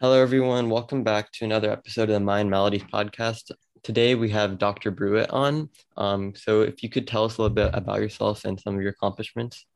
Hello, everyone. Welcome back to another episode of the Mind Maladies podcast. Today we have Dr. Brewitt on. Um, so, if you could tell us a little bit about yourself and some of your accomplishments.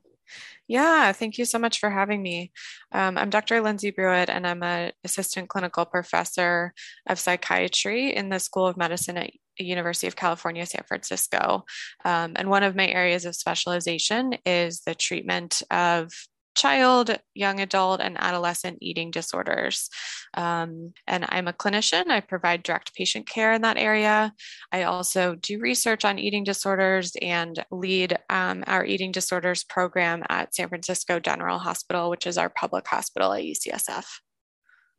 Yeah, thank you so much for having me. Um, I'm Dr. Lindsay Brewitt, and I'm an assistant clinical professor of psychiatry in the School of Medicine at University of California, San Francisco. Um, and one of my areas of specialization is the treatment of child, young adult, and adolescent eating disorders. Um, and I'm a clinician. I provide direct patient care in that area. I also do research on eating disorders and lead um, our eating disorders program at San Francisco General Hospital, which is our public hospital at UCSF.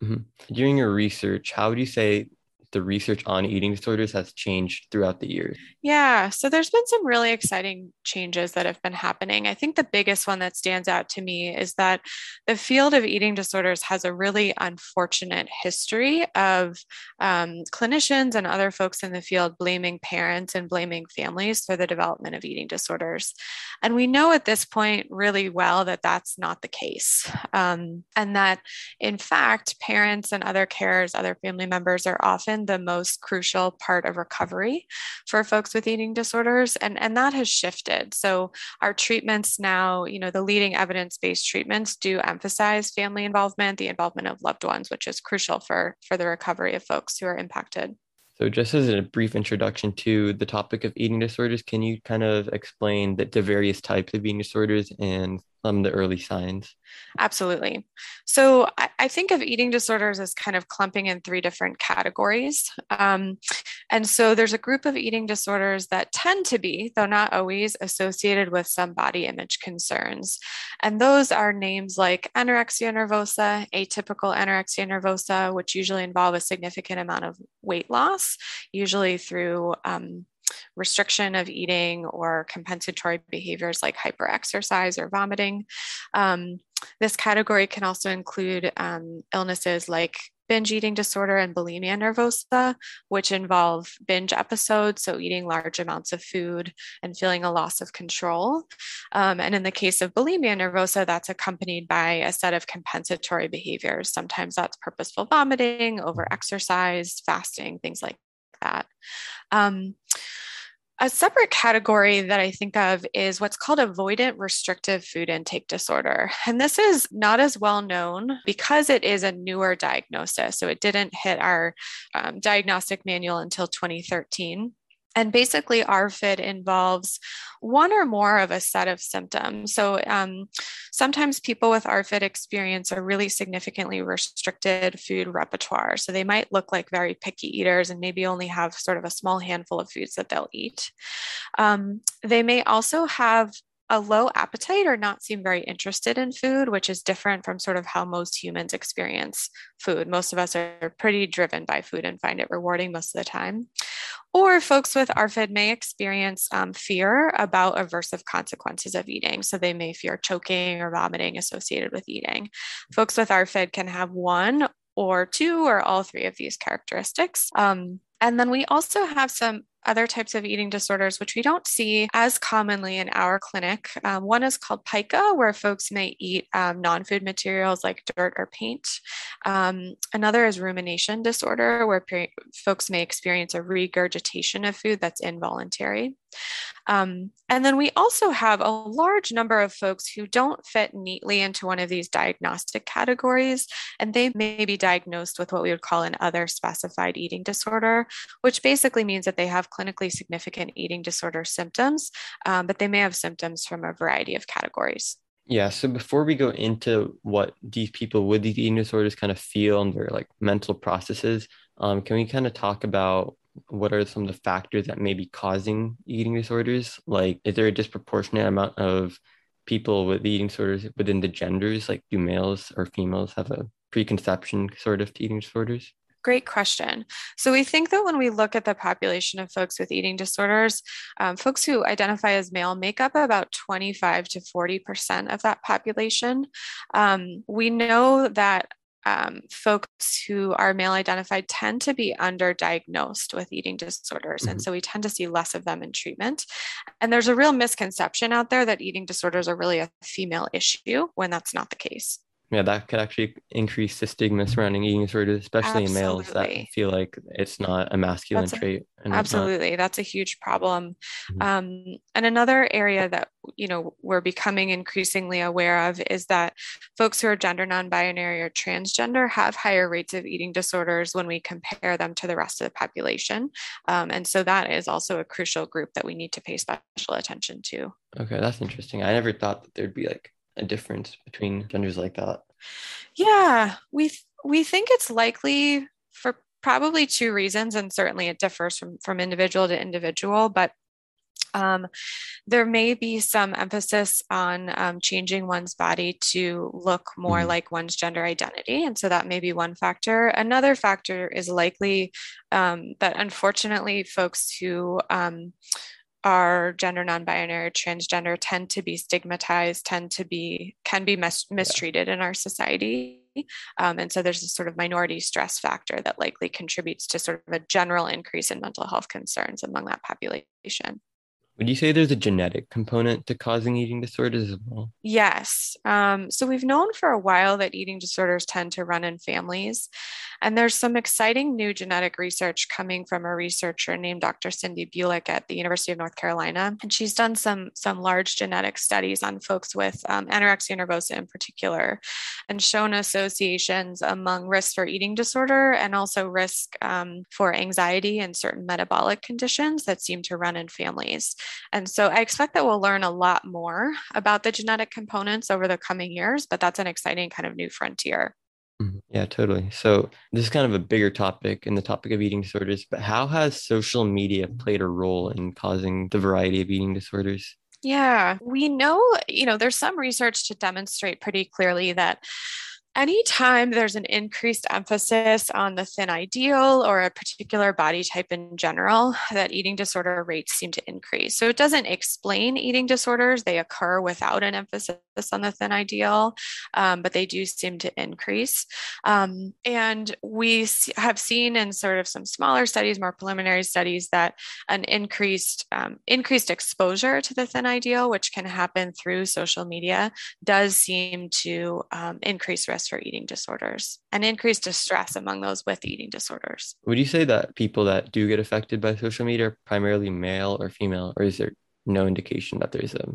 Mm-hmm. During your research, how would you say the research on eating disorders has changed throughout the years? Yeah, so there's been some really exciting changes that have been happening. I think the biggest one that stands out to me is that the field of eating disorders has a really unfortunate history of um, clinicians and other folks in the field blaming parents and blaming families for the development of eating disorders. And we know at this point really well that that's not the case. Um, and that, in fact, parents and other carers, other family members are often the most crucial part of recovery for folks with eating disorders. And, and that has shifted. So our treatments now, you know, the leading evidence-based treatments do emphasize family involvement, the involvement of loved ones, which is crucial for, for the recovery of folks who are impacted. So, just as a brief introduction to the topic of eating disorders, can you kind of explain the, the various types of eating disorders and of the early signs? Absolutely. So I, I, think of eating disorders as kind of clumping in three different categories. Um, and so there's a group of eating disorders that tend to be, though not always, associated with some body image concerns. And those are names like anorexia nervosa, atypical anorexia nervosa, which usually involve a significant amount of weight loss, usually through um, restriction of eating or compensatory behaviors like hyperexercise or vomiting. Um, this category can also include um, illnesses like binge eating disorder and bulimia nervosa, which involve binge episodes, so eating large amounts of food and feeling a loss of control. Um, and in the case of bulimia nervosa, that's accompanied by a set of compensatory behaviors. Sometimes that's purposeful vomiting, over exercise, fasting, things like that. Um, a separate category that I think of is what's called avoidant restrictive food intake disorder. And this is not as well known because it is a newer diagnosis. So it didn't hit our um, diagnostic manual until 2013. And basically, ARFID involves one or more of a set of symptoms. So um, sometimes people with ARFID experience a really significantly restricted food repertoire. So they might look like very picky eaters and maybe only have sort of a small handful of foods that they'll eat. Um, they may also have a low appetite or not seem very interested in food, which is different from sort of how most humans experience food. Most of us are pretty driven by food and find it rewarding most of the time. Or folks with ARFID may experience um, fear about aversive consequences of eating. So they may fear choking or vomiting associated with eating. Folks with ARFID can have one or two or all three of these characteristics. Um, and then we also have some other types of eating disorders, which we don't see as commonly in our clinic. Um, one is called pica, where folks may eat um, non food materials like dirt or paint. Um, another is rumination disorder, where folks may experience a regurgitation of food that's involuntary. Um, and then we also have a large number of folks who don't fit neatly into one of these diagnostic categories, and they may be diagnosed with what we would call an other specified eating disorder, which basically means that they have clinically significant eating disorder symptoms, um, but they may have symptoms from a variety of categories. Yeah. So before we go into what these people with these eating disorders kind of feel and their like mental processes, um, can we kind of talk about what are some of the factors that may be causing eating disorders? Like, is there a disproportionate amount of people with eating disorders within the genders? Like, do males or females have a preconception sort of eating disorders? Great question. So, we think that when we look at the population of folks with eating disorders, um, folks who identify as male make up about 25 to 40% of that population. Um, we know that um, folks who are male identified tend to be underdiagnosed with eating disorders. Mm-hmm. And so we tend to see less of them in treatment. And there's a real misconception out there that eating disorders are really a female issue when that's not the case. Yeah, that could actually increase the stigma surrounding eating disorders, especially absolutely. in males that feel like it's not a masculine That's trait. absolutely, that's a huge problem. Mm-hmm. Um, and another area that you know we're becoming increasingly aware of is that folks who are gender non-binary or transgender have higher rates of eating disorders when we compare them to the rest of the population. Um, and so that is also a crucial group that we need to pay special attention to. Okay, that's interesting. I never thought that there'd be like a difference between genders like that? Yeah, we th- we think it's likely for probably two reasons, and certainly it differs from from individual to individual, but. Um, there may be some emphasis on um, changing one's body to look more mm like one's gender identity. And so that may be one factor. Another factor is likely um, that unfortunately, folks who um, are gender non-binary transgender tend to be stigmatized tend to be can be mis- mistreated in our society. Um, and so there's a sort of minority stress factor that likely contributes to sort of a general increase in mental health concerns among that population would you say there's a genetic component to causing eating disorders as well? Yes. Um, so we've known for a while that eating disorders tend to run in families. And there's some exciting new genetic research coming from a researcher named Dr. Cindy Bulik at the University of North Carolina. And she's done some, some large genetic studies on folks with um, anorexia nervosa in particular and shown associations among risk for eating disorder and also risk um, for anxiety and certain metabolic conditions that seem to run in families. And so I expect that we'll learn a lot more about the genetic components over the coming years, but that's an exciting kind of new frontier. Mm-hmm. Yeah, totally. So this is kind of a bigger topic in the topic of eating disorders, but how has social media played a role in causing the variety of eating disorders? Yeah, we know, you know, there's some research to demonstrate pretty clearly that anytime there's an increased emphasis on the thin ideal or a particular body type in general, that eating disorder rates seem to increase. So it doesn't explain eating disorders, they occur without an emphasis on the thin ideal, um, but they do seem to increase. Um, and we have seen in sort of some smaller studies, more preliminary studies, that an increased um, increased exposure to the thin ideal, which can happen through social media, does seem to um, increase risk for eating disorders and increased distress among those with eating disorders. Would you say that people that do get affected by social media are primarily male or female, or is there no indication that there's a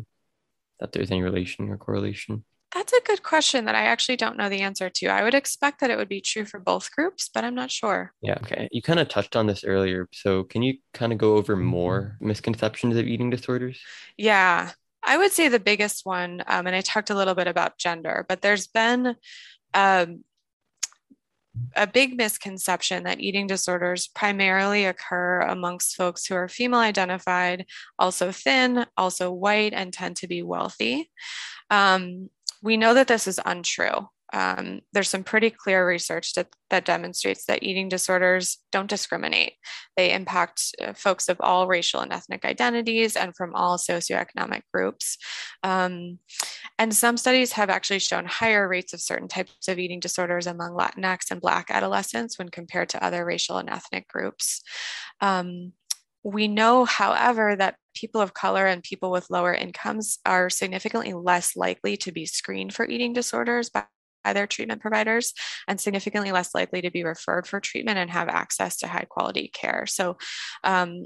that there's any relation or correlation? That's a good question that I actually don't know the answer to. I would expect that it would be true for both groups, but I'm not sure. Yeah, okay. You kind of touched on this earlier. So, can you kind of go over more misconceptions of eating disorders? Yeah, I would say the biggest one, um, and I talked a little bit about gender, but there's been um, a big misconception that eating disorders primarily occur amongst folks who are female identified, also thin, also white, and tend to be wealthy. Um, we know that this is untrue um, there's some pretty clear research that, that demonstrates that eating disorders don't discriminate. They impact uh, folks of all racial and ethnic identities and from all socioeconomic groups. Um, and some studies have actually shown higher rates of certain types of eating disorders among Latinx and Black adolescents when compared to other racial and ethnic groups. Um, we know, however, that people of color and people with lower incomes are significantly less likely to be screened for eating disorders by by their treatment providers and significantly less likely to be referred for treatment and have access to high quality care. So, um,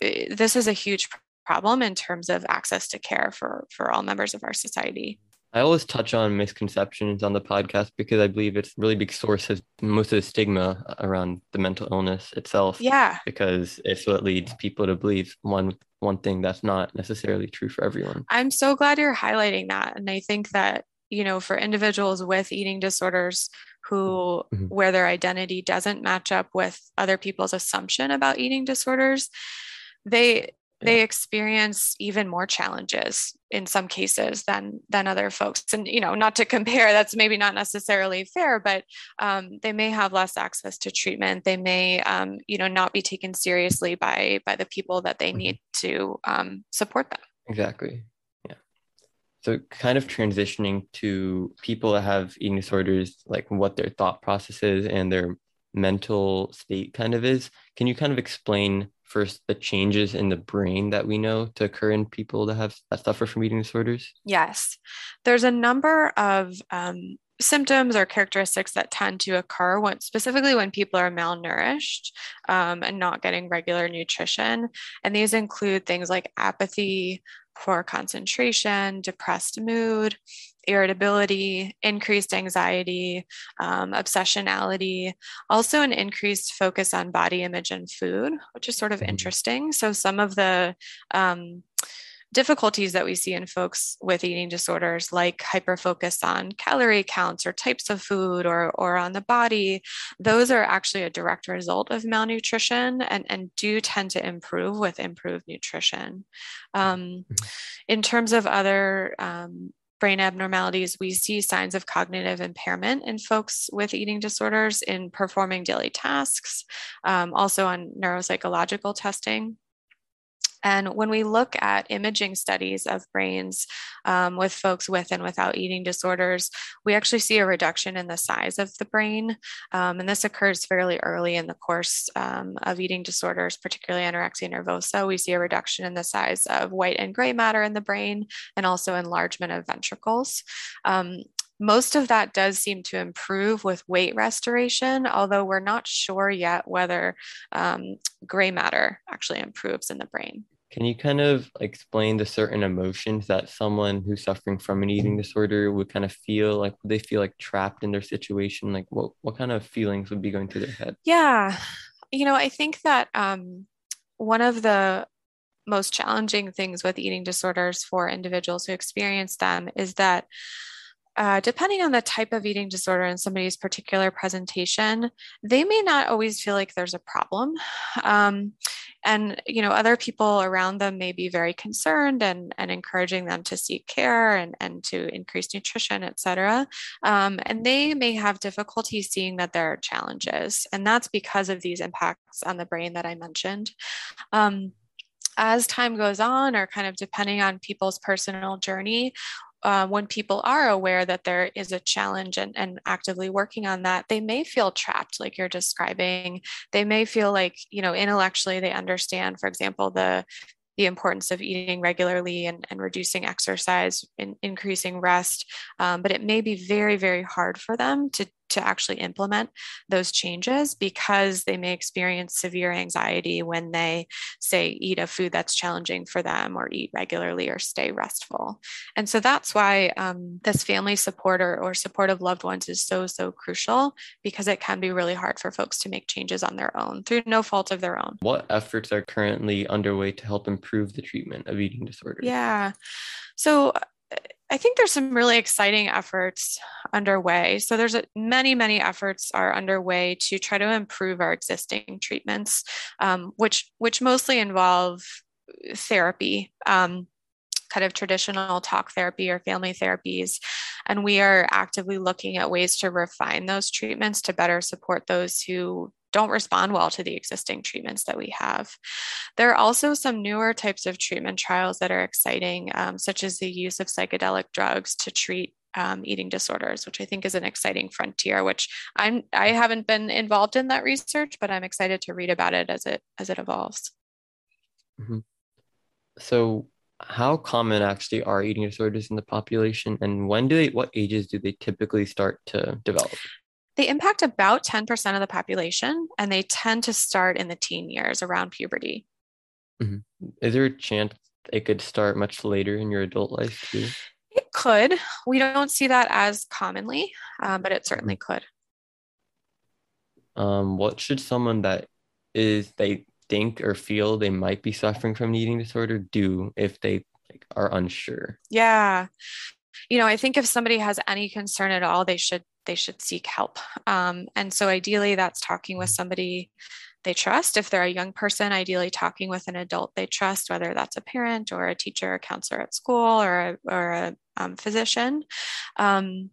this is a huge problem in terms of access to care for, for all members of our society. I always touch on misconceptions on the podcast because I believe it's a really big source of most of the stigma around the mental illness itself. Yeah. Because it's what leads people to believe one one thing that's not necessarily true for everyone. I'm so glad you're highlighting that. And I think that you know for individuals with eating disorders who mm-hmm. where their identity doesn't match up with other people's assumption about eating disorders they they experience even more challenges in some cases than than other folks. And you know not to compare that's maybe not necessarily fair but um, they may have less access to treatment. They may um, you know not be taken seriously by by the people that they mm-hmm. need to um, support them. Exactly so, kind of transitioning to people that have eating disorders, like what their thought process is and their mental state kind of is. Can you kind of explain first the changes in the brain that we know to occur in people that have that suffer from eating disorders? Yes, there's a number of um, symptoms or characteristics that tend to occur when, specifically when people are malnourished um, and not getting regular nutrition. And these include things like apathy, poor concentration, depressed mood, irritability, increased anxiety, um, obsessionality, also an increased focus on body image and food, which is sort of mm-hmm. interesting. So, some of the um, difficulties that we see in folks with eating disorders, like hyperfocus on calorie counts or types of food or, or on the body, those are actually a direct result of malnutrition and, and do tend to improve with improved nutrition. Um, in terms of other um, brain abnormalities, we see signs of cognitive impairment in folks with eating disorders in performing daily tasks, um, also on neuropsychological testing. And when we look at imaging studies of brains um, with folks with and without eating disorders, we actually see a reduction in the size of the brain. Um, and this occurs fairly early in the course um, of eating disorders, particularly anorexia nervosa. We see a reduction in the size of white and gray matter in the brain and also enlargement of ventricles. Um, most of that does seem to improve with weight restoration, although we're not sure yet whether um, gray matter actually improves in the brain. Can you kind of explain the certain emotions that someone who's suffering from an eating disorder would kind of feel like would they feel like trapped in their situation? Like what what kind of feelings would be going through their head? Yeah. You know, I think that um, one of the most challenging things with eating disorders for individuals who experience them is that uh, depending on the type of eating disorder and somebody's particular presentation, they may not always feel like there's a problem. Um, and you know other people around them may be very concerned and, and encouraging them to seek care and, and to increase nutrition et cetera. Um, and they may have difficulty seeing that there are challenges. And that's because of these impacts on the brain that i mentioned. Um, as time goes on or kind of depending on people's personal journey uh, when people are aware that there is a challenge and, and actively working on that, they may feel trapped, like you're describing. They may feel like, you know, intellectually they understand, for example, the the importance of eating regularly and, and reducing exercise and increasing rest. Um, but it may be very, very hard for them to to actually implement those changes because they may experience severe anxiety when they say eat a food that's challenging for them or eat regularly or stay restful. And so that's why um, this family support or, or support of loved ones is so so crucial because it can be really hard for folks to make changes on their own through no fault of their own. What efforts are currently underway to help improve the treatment of eating disorders? Yeah. So I think there's some really exciting efforts underway. So there's a, many, many efforts are underway to try to improve our existing treatments, um, which which mostly involve therapy. Um, kind of traditional talk therapy or family therapies. And we are actively looking at ways to refine those treatments to better support those who don't respond well to the existing treatments that we have. There are also some newer types of treatment trials that are exciting, um, such as the use of psychedelic drugs to treat um, eating disorders, which I think is an exciting frontier. Which I'm I haven't been involved in that research, but I'm excited to read about it as it as it evolves. Mm-hmm. So, how common actually are eating disorders in the population, and when do they? What ages do they typically start to develop? They impact about 10% of the population and they tend to start in the teen years around puberty. Mm-hmm. Is there a chance it could start much later in your adult life too? It could. We don't see that as commonly, uh, but it certainly mm-hmm. could. Um, what should someone that is they think or feel they might be suffering from an eating disorder do if they like, are unsure? Yeah. You know, I think if somebody has any concern at all, they should they should seek help. Um, and so ideally that's talking with somebody they trust. If they're a young person, ideally talking with an adult they trust, whether that's a parent or a teacher or counselor at school or a, or a um, physician. Um,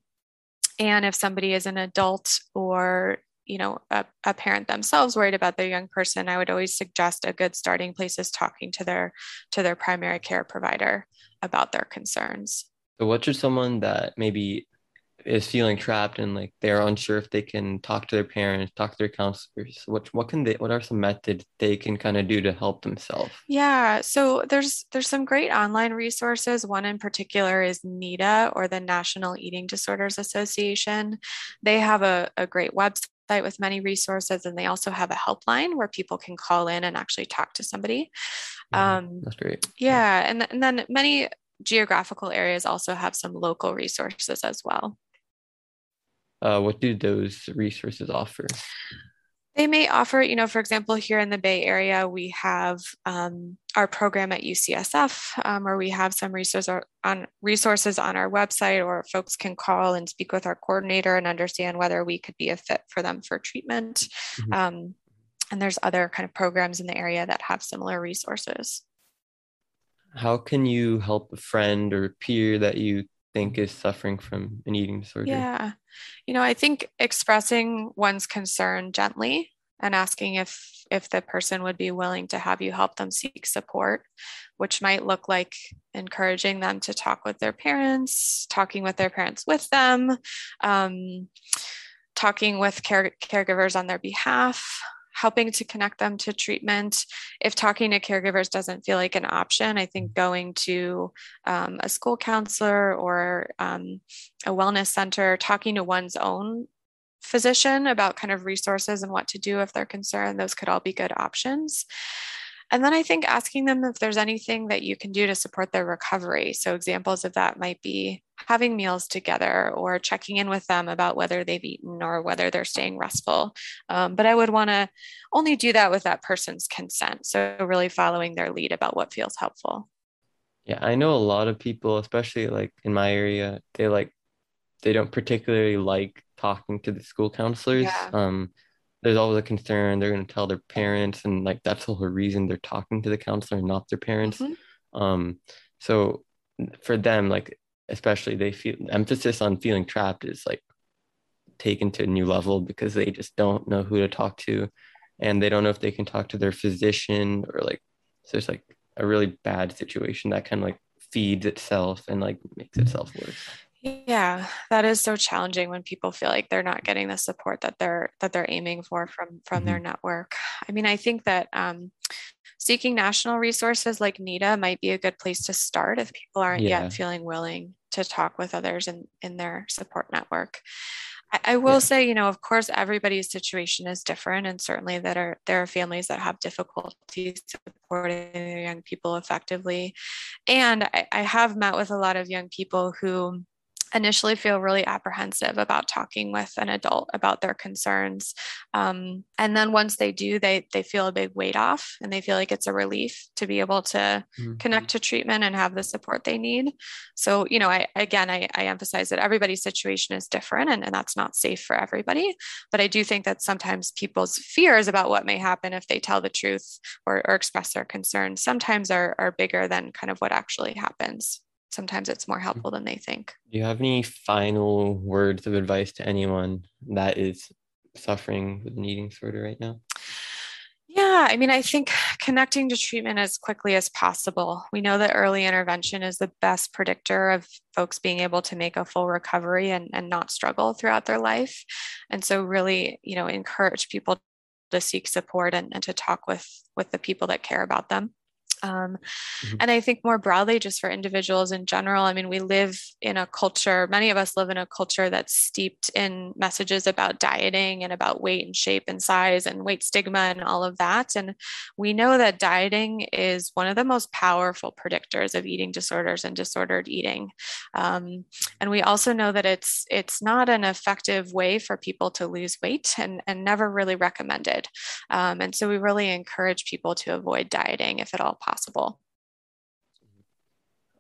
and if somebody is an adult or you know a, a, parent themselves worried about their young person i would always suggest a good starting place is talking to their to their primary care provider about their concerns so what should someone that maybe is feeling trapped and like they're unsure if they can talk to their parents, talk to their counselors, what what can they what are some methods they can kind of do to help themselves? Yeah, so there's there's some great online resources. One in particular is NEDA or the National Eating Disorders Association. They have a, a great website with many resources and they also have a helpline where people can call in and actually talk to somebody. Mm-hmm. Um, That's great. Yeah, and, and then many geographical areas also have some local resources as well. Uh, what do those resources offer? They may offer, you know, for example, here in the Bay Area, we have um, our program at UCSF, um, where we have some resources on resources on our website, or folks can call and speak with our coordinator and understand whether we could be a fit for them for treatment. Mm-hmm. Um, and there's other kind of programs in the area that have similar resources. How can you help a friend or peer that you think is suffering from an eating disorder? Yeah. You know, I think expressing one's concern gently and asking if if the person would be willing to have you help them seek support, which might look like encouraging them to talk with their parents, talking with their parents with them, um, talking with care, caregivers on their behalf, helping to connect them to treatment. If talking to caregivers doesn't feel like an option, I think going to um, a school counselor or um, a wellness center, talking to one's own physician about kind of resources and what to do if they're concerned, those could all be good options. And then I think asking them if there's anything that you can do to support their recovery. So, examples of that might be having meals together or checking in with them about whether they've eaten or whether they're staying restful. Um, but I would want to only do that with that person's consent. So, really following their lead about what feels helpful. Yeah, I know a lot of people, especially like in my area, they like, they don't particularly like talking to the school counselors. Yeah. Um, there's always a concern they're going to tell their parents and like that's the whole reason they're talking to the counselor not their parents mm-hmm. um so for them like especially they feel emphasis on feeling trapped is like taken to a new level because they just don't know who to talk to and they don't know if they can talk to their physician or like so it's like a really bad situation that kind of like feeds itself and like makes itself worse yeah, that is so challenging when people feel like they're not getting the support that they're that they're aiming for from from mm-hmm. their network. I mean, I think that um, seeking national resources like NEDA might be a good place to start if people aren't yeah. yet feeling willing to talk with others in in their support network. I, I will yeah. say, you know, of course, everybody's situation is different, and certainly that are there are families that have difficulty supporting their young people effectively. And I, I have met with a lot of young people who initially feel really apprehensive about talking with an adult about their concerns um, and then once they do they they feel a big weight off and they feel like it's a relief to be able to mm-hmm. connect to treatment and have the support they need. So you know i again i, I emphasize that everybody's situation is different and, and that's not safe for everybody. But i do think that sometimes people's fears about what may happen if they tell the truth or, or express their concerns sometimes are, are bigger than kind of what actually happens sometimes it's more mm-hmm. helpful than they think. Do you have any final words of advice to anyone that is suffering with an eating disorder right now? Yeah, I mean, I think connecting to treatment as quickly as possible. We know that early intervention is the best predictor of folks being able to make a full recovery and, and not struggle throughout their life. And so, really, you know, encourage people to seek support and, and to talk with with the people that care about them. Um, mm-hmm. And I think more broadly, just for individuals in general, I mean, we live in a culture, many of us live in a culture that's steeped in messages about dieting and about weight and shape and size and weight stigma and all of that. And we know that dieting is one of the most powerful predictors of eating disorders and disordered eating. Um, and we also know that it's it's not an effective way for people to lose weight and, and never really recommended. Um, and so we really encourage people to avoid dieting if at all possible possible.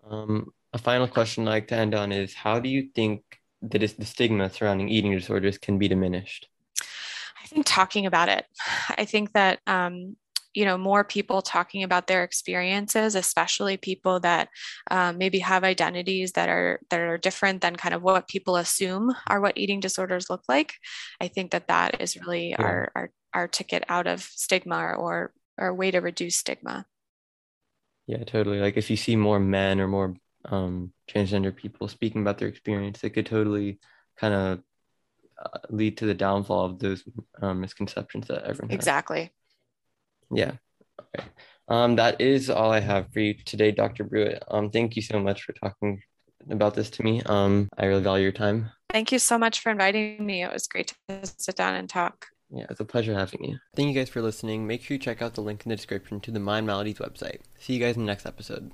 Um, a final question I'd like to end on is how do you think that is the stigma surrounding eating disorders can be diminished? I think talking about it. I think that um, you know more people talking about their experiences especially people that um, maybe have identities that are that are different than kind of what people assume are what eating disorders look like i think that that is really yeah. our, our our ticket out of stigma or or way to reduce stigma yeah, totally. Like if you see more men or more um, transgender people speaking about their experience, it could totally kind of uh, lead to the downfall of those um, misconceptions that everyone has. exactly. Yeah. Okay. um that is all i have for you today dr Brewitt um thank you so much for talking about this to me. Um i really value your time. Thank you so much for inviting me. It was great to sit down and talk yeah, it's a pleasure having you. Thank you guys for listening. Make sure you check out the link in the description to the Mind Maladies website. See you guys in the next episode.